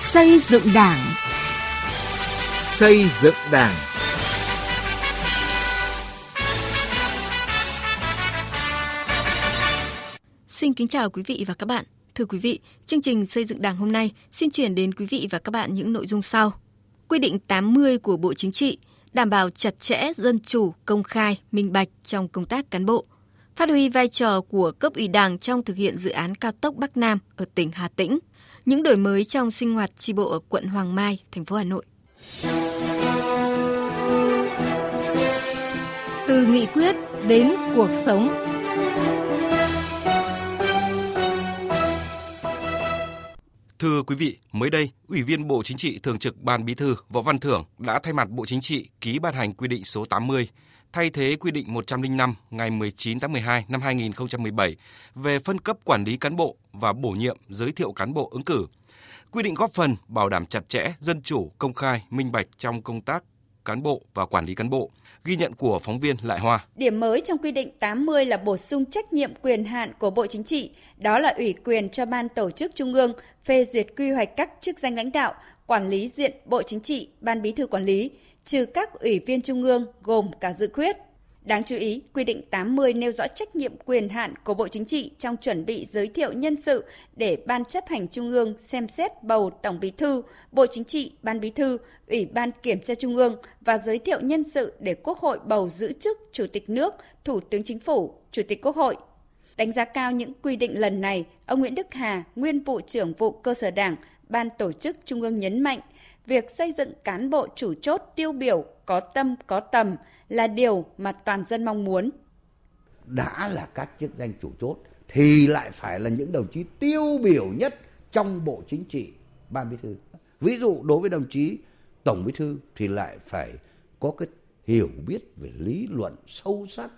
Xây dựng Đảng. Xây dựng Đảng. Xin kính chào quý vị và các bạn. Thưa quý vị, chương trình xây dựng Đảng hôm nay xin chuyển đến quý vị và các bạn những nội dung sau. Quy định 80 của Bộ Chính trị đảm bảo chặt chẽ, dân chủ, công khai, minh bạch trong công tác cán bộ, phát huy vai trò của cấp ủy Đảng trong thực hiện dự án cao tốc Bắc Nam ở tỉnh Hà Tĩnh, những đổi mới trong sinh hoạt tri bộ ở quận Hoàng Mai, thành phố Hà Nội. Từ nghị quyết đến cuộc sống. Thưa quý vị, mới đây, Ủy viên Bộ Chính trị Thường trực Ban Bí thư Võ Văn Thưởng đã thay mặt Bộ Chính trị ký ban hành quy định số 80 thay thế quy định 105 ngày 19 tháng 12 năm 2017 về phân cấp quản lý cán bộ và bổ nhiệm giới thiệu cán bộ ứng cử. Quy định góp phần bảo đảm chặt chẽ, dân chủ, công khai, minh bạch trong công tác cán bộ và quản lý cán bộ. Ghi nhận của phóng viên Lại Hoa. Điểm mới trong quy định 80 là bổ sung trách nhiệm quyền hạn của Bộ Chính trị, đó là ủy quyền cho Ban Tổ chức Trung ương phê duyệt quy hoạch các chức danh lãnh đạo, quản lý diện Bộ Chính trị, Ban Bí thư quản lý, trừ các ủy viên Trung ương gồm cả dự khuyết. Đáng chú ý, quy định 80 nêu rõ trách nhiệm quyền hạn của Bộ Chính trị trong chuẩn bị giới thiệu nhân sự để Ban chấp hành Trung ương xem xét bầu Tổng Bí thư, Bộ Chính trị, Ban Bí thư, Ủy ban Kiểm tra Trung ương và giới thiệu nhân sự để Quốc hội bầu giữ chức Chủ tịch nước, Thủ tướng Chính phủ, Chủ tịch Quốc hội. Đánh giá cao những quy định lần này, ông Nguyễn Đức Hà, nguyên vụ trưởng vụ cơ sở Đảng, Ban tổ chức Trung ương nhấn mạnh – việc xây dựng cán bộ chủ chốt tiêu biểu có tâm có tầm là điều mà toàn dân mong muốn. Đã là các chức danh chủ chốt thì lại phải là những đồng chí tiêu biểu nhất trong Bộ Chính trị, Ban Bí thư. Ví dụ đối với đồng chí Tổng Bí thư thì lại phải có cái hiểu biết về lý luận sâu sắc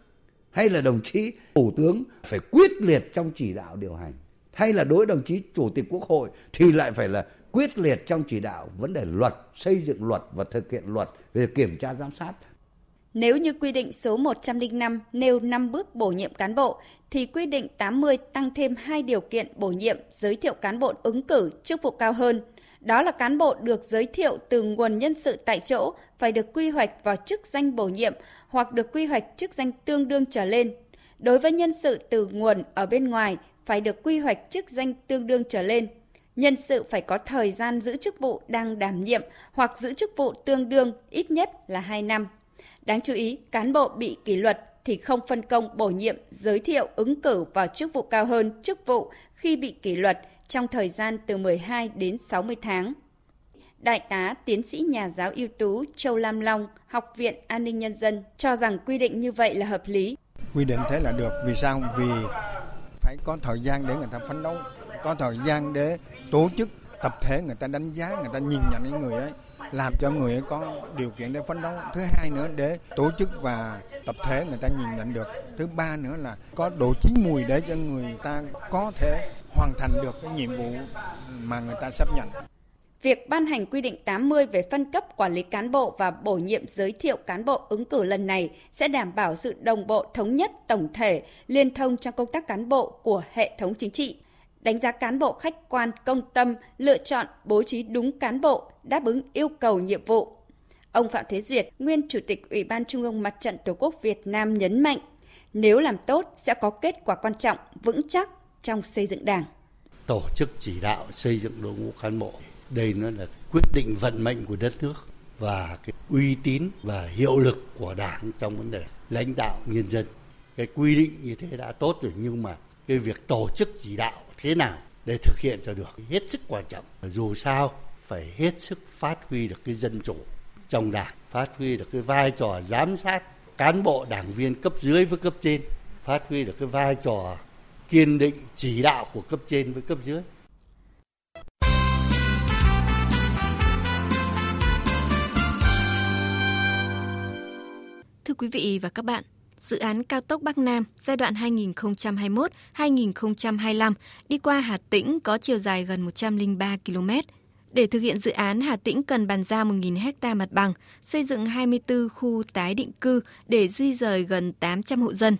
hay là đồng chí thủ tướng phải quyết liệt trong chỉ đạo điều hành hay là đối đồng chí chủ tịch quốc hội thì lại phải là quyết liệt trong chỉ đạo vấn đề luật, xây dựng luật và thực hiện luật về kiểm tra giám sát. Nếu như quy định số 105 nêu 5 bước bổ nhiệm cán bộ, thì quy định 80 tăng thêm 2 điều kiện bổ nhiệm giới thiệu cán bộ ứng cử chức vụ cao hơn. Đó là cán bộ được giới thiệu từ nguồn nhân sự tại chỗ phải được quy hoạch vào chức danh bổ nhiệm hoặc được quy hoạch chức danh tương đương trở lên. Đối với nhân sự từ nguồn ở bên ngoài phải được quy hoạch chức danh tương đương trở lên – nhân sự phải có thời gian giữ chức vụ đang đảm nhiệm hoặc giữ chức vụ tương đương ít nhất là 2 năm. Đáng chú ý, cán bộ bị kỷ luật thì không phân công bổ nhiệm, giới thiệu ứng cử vào chức vụ cao hơn chức vụ khi bị kỷ luật trong thời gian từ 12 đến 60 tháng. Đại tá tiến sĩ nhà giáo ưu tú Châu Lam Long, Học viện An ninh Nhân dân cho rằng quy định như vậy là hợp lý. Quy định thế là được. Vì sao? Vì phải có thời gian để người ta phấn đấu, có thời gian để tổ chức tập thể người ta đánh giá người ta nhìn nhận những người đấy làm cho người ấy có điều kiện để phấn đấu. Thứ hai nữa để tổ chức và tập thể người ta nhìn nhận được. Thứ ba nữa là có độ chín mùi để cho người ta có thể hoàn thành được cái nhiệm vụ mà người ta sắp nhận. Việc ban hành quy định 80 về phân cấp quản lý cán bộ và bổ nhiệm giới thiệu cán bộ ứng cử lần này sẽ đảm bảo sự đồng bộ thống nhất tổng thể, liên thông trong công tác cán bộ của hệ thống chính trị đánh giá cán bộ khách quan công tâm, lựa chọn bố trí đúng cán bộ đáp ứng yêu cầu nhiệm vụ. Ông Phạm Thế Duyệt, nguyên Chủ tịch Ủy ban Trung ương Mặt trận Tổ quốc Việt Nam nhấn mạnh, nếu làm tốt sẽ có kết quả quan trọng, vững chắc trong xây dựng Đảng. Tổ chức chỉ đạo xây dựng đội ngũ cán bộ, đây nó là quyết định vận mệnh của đất nước và cái uy tín và hiệu lực của Đảng trong vấn đề lãnh đạo nhân dân. Cái quy định như thế đã tốt rồi nhưng mà cái việc tổ chức chỉ đạo thế nào để thực hiện cho được. Hết sức quan trọng. Dù sao phải hết sức phát huy được cái dân chủ trong đảng phát huy được cái vai trò giám sát cán bộ đảng viên cấp dưới với cấp trên phát huy được cái vai trò kiên định chỉ đạo của cấp trên với cấp dưới. Thưa quý vị và các bạn, dự án cao tốc Bắc Nam giai đoạn 2021-2025 đi qua Hà Tĩnh có chiều dài gần 103 km. Để thực hiện dự án, Hà Tĩnh cần bàn giao 1.000 ha mặt bằng, xây dựng 24 khu tái định cư để di rời gần 800 hộ dân.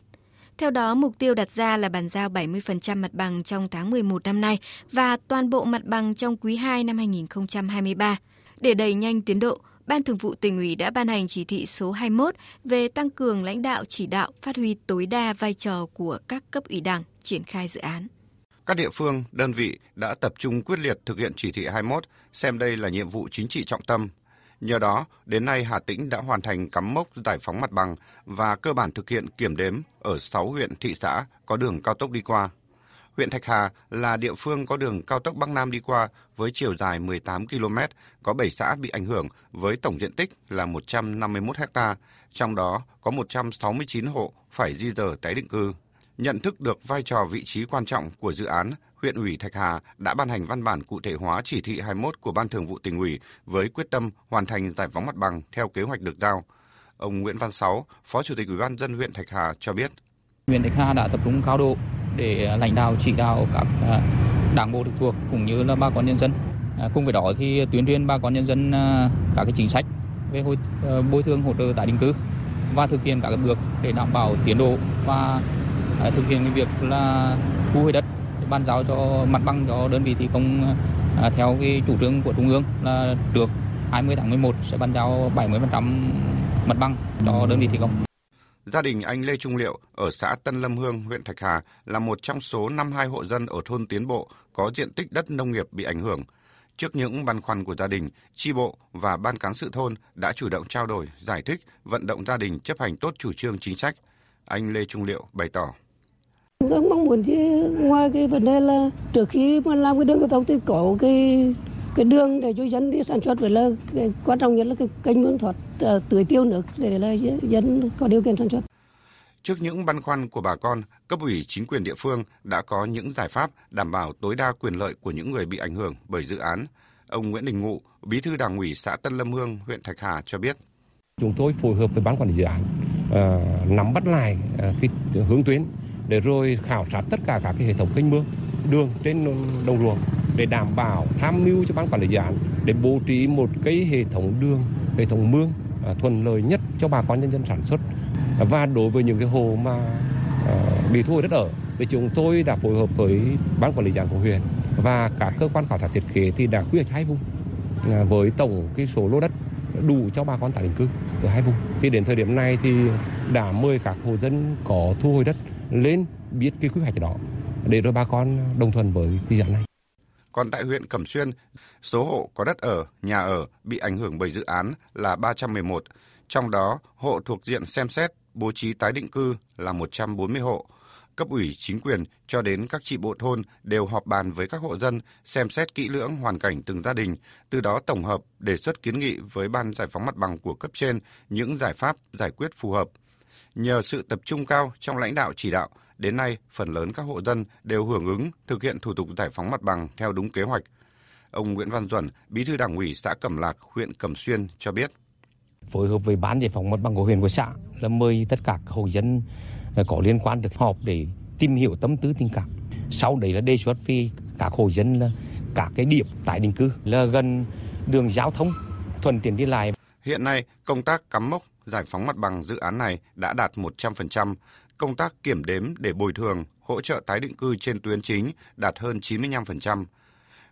Theo đó, mục tiêu đặt ra là bàn giao 70% mặt bằng trong tháng 11 năm nay và toàn bộ mặt bằng trong quý 2 năm 2023. Để đẩy nhanh tiến độ, Ban Thường vụ tỉnh ủy đã ban hành chỉ thị số 21 về tăng cường lãnh đạo chỉ đạo, phát huy tối đa vai trò của các cấp ủy Đảng triển khai dự án. Các địa phương, đơn vị đã tập trung quyết liệt thực hiện chỉ thị 21, xem đây là nhiệm vụ chính trị trọng tâm. Nhờ đó, đến nay Hà Tĩnh đã hoàn thành cắm mốc giải phóng mặt bằng và cơ bản thực hiện kiểm đếm ở 6 huyện thị xã có đường cao tốc đi qua. Huyện Thạch Hà là địa phương có đường cao tốc Bắc Nam đi qua với chiều dài 18 km, có 7 xã bị ảnh hưởng với tổng diện tích là 151 ha, trong đó có 169 hộ phải di dời tái định cư. Nhận thức được vai trò vị trí quan trọng của dự án, huyện ủy Thạch Hà đã ban hành văn bản cụ thể hóa chỉ thị 21 của Ban Thường vụ tỉnh ủy với quyết tâm hoàn thành giải phóng mặt bằng theo kế hoạch được giao. Ông Nguyễn Văn Sáu, Phó Chủ tịch Ủy ban dân huyện Thạch Hà cho biết. Huyện Thạch Hà đã tập trung cao độ để ờ, lãnh đạo chỉ đạo các ờ, đảng bộ trực thuộc cũng như là bà con nhân dân. À, cùng với đó thì tuyên truyền bà con nhân dân ờ, các cái chính sách về hồi, bồi thường hỗ trợ tái định cư và thực hiện các bước để đảm bảo tiến độ và thực hiện cái việc là thu hồi đất bàn giao cho mặt bằng cho đơn vị thi công theo cái chủ trương của trung ương là được 20 tháng 11 sẽ bàn giao 70% mặt bằng cho đơn vị thi công. Gia đình anh Lê Trung Liệu ở xã Tân Lâm Hương, huyện Thạch Hà là một trong số 52 hộ dân ở thôn Tiến Bộ có diện tích đất nông nghiệp bị ảnh hưởng. Trước những băn khoăn của gia đình, tri bộ và ban cán sự thôn đã chủ động trao đổi, giải thích, vận động gia đình chấp hành tốt chủ trương chính sách. Anh Lê Trung Liệu bày tỏ. Tôi mong muốn chứ ngoài cái vấn đề là trước khi mà làm cái đường cao tốc thì có cái cái đường để cho dân đi sản xuất vậy là quan trọng nhất là cái kênh mương thoát uh, tưới tiêu nước để là dân có điều kiện sản xuất. Trước những băn khoăn của bà con, cấp ủy chính quyền địa phương đã có những giải pháp đảm bảo tối đa quyền lợi của những người bị ảnh hưởng bởi dự án. Ông Nguyễn Đình Ngụ, Bí thư Đảng ủy xã Tân Lâm Hương, huyện Thạch Hà cho biết. Chúng tôi phối hợp với ban quản lý dự án uh, nắm bắt lại uh, cái hướng tuyến để rồi khảo sát tất cả các cái hệ thống kênh mương, đường trên đồng ruộng để đảm bảo tham mưu cho ban quản lý dự án để bố trí một cái hệ thống đường, hệ thống mương à, thuận lợi nhất cho bà con nhân dân sản xuất và đối với những cái hồ mà à, bị thu hồi đất ở thì chúng tôi đã phối hợp với ban quản lý dự án của huyện và các cơ quan khảo sát thiết kế thì đã quy hoạch hai vùng à, với tổng cái số lô đất đủ cho bà con tái định cư ở hai vùng. Thì đến thời điểm này thì đã mời các hộ dân có thu hồi đất lên biết cái quy hoạch đó để rồi bà con đồng thuận với cái dự án này. Còn tại huyện Cẩm Xuyên, số hộ có đất ở, nhà ở bị ảnh hưởng bởi dự án là 311, trong đó hộ thuộc diện xem xét bố trí tái định cư là 140 hộ. Cấp ủy chính quyền cho đến các trị bộ thôn đều họp bàn với các hộ dân xem xét kỹ lưỡng hoàn cảnh từng gia đình, từ đó tổng hợp đề xuất kiến nghị với ban giải phóng mặt bằng của cấp trên những giải pháp giải quyết phù hợp. Nhờ sự tập trung cao trong lãnh đạo chỉ đạo, đến nay phần lớn các hộ dân đều hưởng ứng thực hiện thủ tục giải phóng mặt bằng theo đúng kế hoạch. Ông Nguyễn Văn Duẩn, Bí thư Đảng ủy xã Cẩm Lạc, huyện Cẩm Xuyên cho biết. Phối hợp với ban giải phóng mặt bằng của huyện của xã là mời tất cả các hộ dân có liên quan được họp để tìm hiểu tâm tư tình cảm. Sau đấy là đề xuất phi các hộ dân là các cái điểm tại định cư là gần đường giao thông thuận tiện đi lại. Hiện nay, công tác cắm mốc giải phóng mặt bằng dự án này đã đạt 100%, công tác kiểm đếm để bồi thường, hỗ trợ tái định cư trên tuyến chính đạt hơn 95%.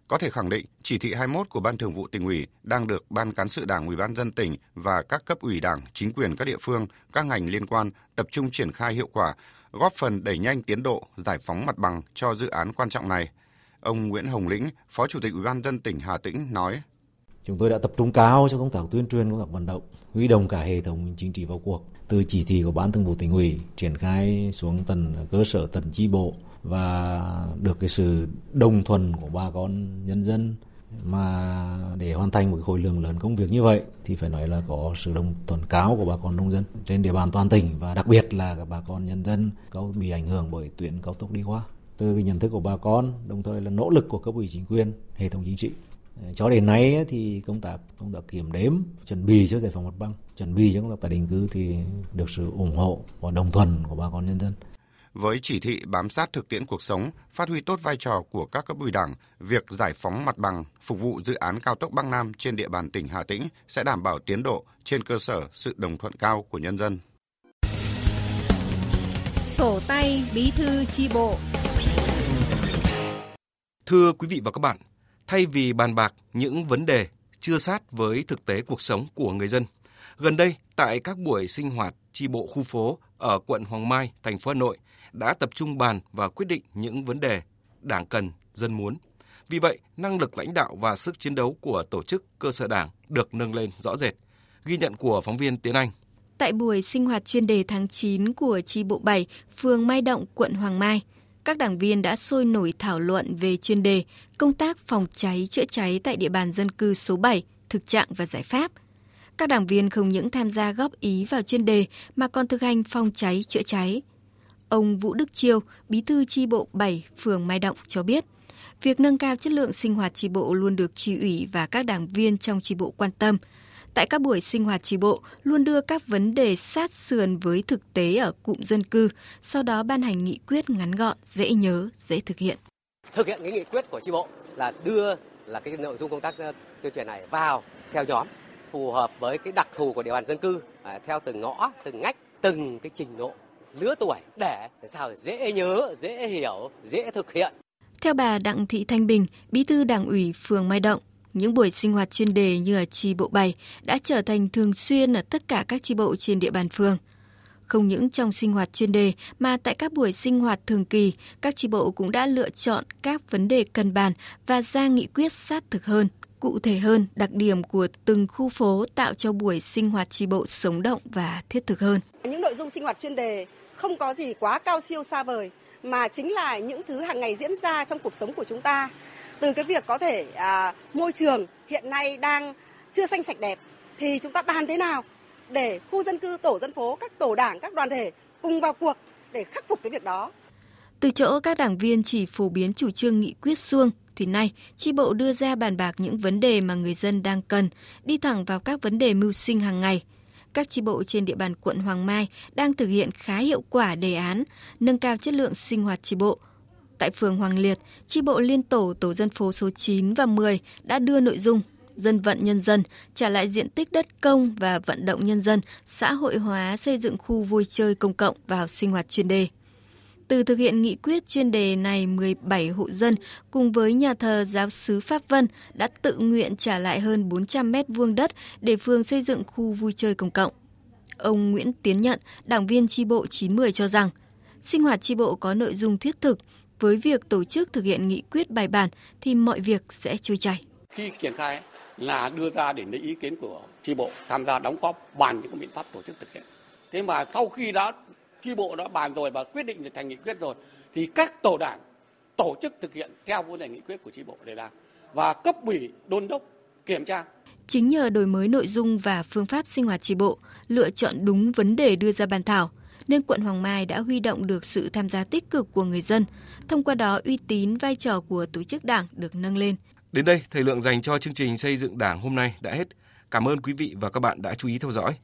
Có thể khẳng định, chỉ thị 21 của Ban Thường vụ tỉnh ủy đang được Ban cán sự Đảng Ủy ban dân tỉnh và các cấp ủy Đảng, chính quyền các địa phương, các ngành liên quan tập trung triển khai hiệu quả, góp phần đẩy nhanh tiến độ giải phóng mặt bằng cho dự án quan trọng này. Ông Nguyễn Hồng Lĩnh, Phó Chủ tịch Ủy ban dân tỉnh Hà Tĩnh nói: Chúng tôi đã tập trung cao cho công tác tuyên truyền, công tác vận động, huy động cả hệ thống chính trị vào cuộc. Từ chỉ thị của ban thường vụ tỉnh ủy triển khai xuống tận cơ sở tận chi bộ và được cái sự đồng thuận của bà con nhân dân. Mà để hoàn thành một khối lượng lớn công việc như vậy thì phải nói là có sự đồng thuận cao của bà con nông dân trên địa bàn toàn tỉnh và đặc biệt là các bà con nhân dân có bị ảnh hưởng bởi tuyến cao tốc đi qua. Từ cái nhận thức của bà con đồng thời là nỗ lực của cấp ủy chính quyền hệ thống chính trị cho đến nay thì công tác công tác kiểm đếm chuẩn bị cho giải phóng mặt bằng chuẩn bị cho công tác tái định cư thì được sự ủng hộ và đồng thuận của bà con nhân dân với chỉ thị bám sát thực tiễn cuộc sống, phát huy tốt vai trò của các cấp ủy đảng, việc giải phóng mặt bằng phục vụ dự án cao tốc Bắc Nam trên địa bàn tỉnh Hà Tĩnh sẽ đảm bảo tiến độ trên cơ sở sự đồng thuận cao của nhân dân. sổ tay bí thư chi bộ. Thưa quý vị và các bạn, thay vì bàn bạc những vấn đề chưa sát với thực tế cuộc sống của người dân, gần đây tại các buổi sinh hoạt chi bộ khu phố ở quận Hoàng Mai, thành phố Hà Nội đã tập trung bàn và quyết định những vấn đề Đảng cần, dân muốn. Vì vậy, năng lực lãnh đạo và sức chiến đấu của tổ chức cơ sở Đảng được nâng lên rõ rệt. Ghi nhận của phóng viên Tiến Anh. Tại buổi sinh hoạt chuyên đề tháng 9 của chi bộ 7, phường Mai Động, quận Hoàng Mai, các đảng viên đã sôi nổi thảo luận về chuyên đề công tác phòng cháy chữa cháy tại địa bàn dân cư số 7, thực trạng và giải pháp. Các đảng viên không những tham gia góp ý vào chuyên đề mà còn thực hành phòng cháy chữa cháy. Ông Vũ Đức Chiêu, bí thư chi bộ 7, phường Mai Động cho biết, việc nâng cao chất lượng sinh hoạt chi bộ luôn được chi ủy và các đảng viên trong chi bộ quan tâm – tại các buổi sinh hoạt tri bộ luôn đưa các vấn đề sát sườn với thực tế ở cụm dân cư, sau đó ban hành nghị quyết ngắn gọn, dễ nhớ, dễ thực hiện. Thực hiện cái nghị quyết của tri bộ là đưa là cái nội dung công tác ờ, tuyên truyền này vào theo nhóm phù hợp với cái đặc thù của địa bàn dân cư à, theo từng ngõ, từng ngách, từng cái trình độ lứa tuổi để làm sao dễ nhớ, dễ hiểu, dễ thực hiện. Theo bà Đặng Thị Thanh Bình, Bí thư Đảng ủy phường Mai Động, những buổi sinh hoạt chuyên đề như ở chi bộ 7 đã trở thành thường xuyên ở tất cả các chi bộ trên địa bàn phường. Không những trong sinh hoạt chuyên đề mà tại các buổi sinh hoạt thường kỳ, các chi bộ cũng đã lựa chọn các vấn đề cần bàn và ra nghị quyết sát thực hơn, cụ thể hơn đặc điểm của từng khu phố tạo cho buổi sinh hoạt chi bộ sống động và thiết thực hơn. Những nội dung sinh hoạt chuyên đề không có gì quá cao siêu xa vời mà chính là những thứ hàng ngày diễn ra trong cuộc sống của chúng ta từ cái việc có thể à, môi trường hiện nay đang chưa xanh sạch đẹp thì chúng ta bàn thế nào để khu dân cư tổ dân phố các tổ đảng các đoàn thể cùng vào cuộc để khắc phục cái việc đó từ chỗ các đảng viên chỉ phổ biến chủ trương nghị quyết xuông thì nay chi bộ đưa ra bàn bạc những vấn đề mà người dân đang cần, đi thẳng vào các vấn đề mưu sinh hàng ngày. Các chi bộ trên địa bàn quận Hoàng Mai đang thực hiện khá hiệu quả đề án nâng cao chất lượng sinh hoạt chi bộ, Tại phường Hoàng Liệt, chi bộ liên tổ tổ dân phố số 9 và 10 đã đưa nội dung dân vận nhân dân trả lại diện tích đất công và vận động nhân dân xã hội hóa xây dựng khu vui chơi công cộng vào sinh hoạt chuyên đề. Từ thực hiện nghị quyết chuyên đề này, 17 hộ dân cùng với nhà thờ giáo sứ Pháp Vân đã tự nguyện trả lại hơn 400 mét vuông đất để phường xây dựng khu vui chơi công cộng. Ông Nguyễn Tiến Nhận, đảng viên tri bộ 910 cho rằng, sinh hoạt tri bộ có nội dung thiết thực, với việc tổ chức thực hiện nghị quyết bài bản thì mọi việc sẽ trôi chảy. Khi triển khai là đưa ra để lấy ý kiến của tri bộ tham gia đóng góp bàn những biện pháp tổ chức thực hiện. Thế mà sau khi đã tri bộ đã bàn rồi và quyết định thành nghị quyết rồi thì các tổ đảng tổ chức thực hiện theo vấn đề nghị quyết của tri bộ để làm và cấp ủy đôn đốc kiểm tra Chính nhờ đổi mới nội dung và phương pháp sinh hoạt tri bộ, lựa chọn đúng vấn đề đưa ra bàn thảo, nên quận Hoàng Mai đã huy động được sự tham gia tích cực của người dân. Thông qua đó, uy tín vai trò của tổ chức đảng được nâng lên. Đến đây, thời lượng dành cho chương trình xây dựng đảng hôm nay đã hết. Cảm ơn quý vị và các bạn đã chú ý theo dõi.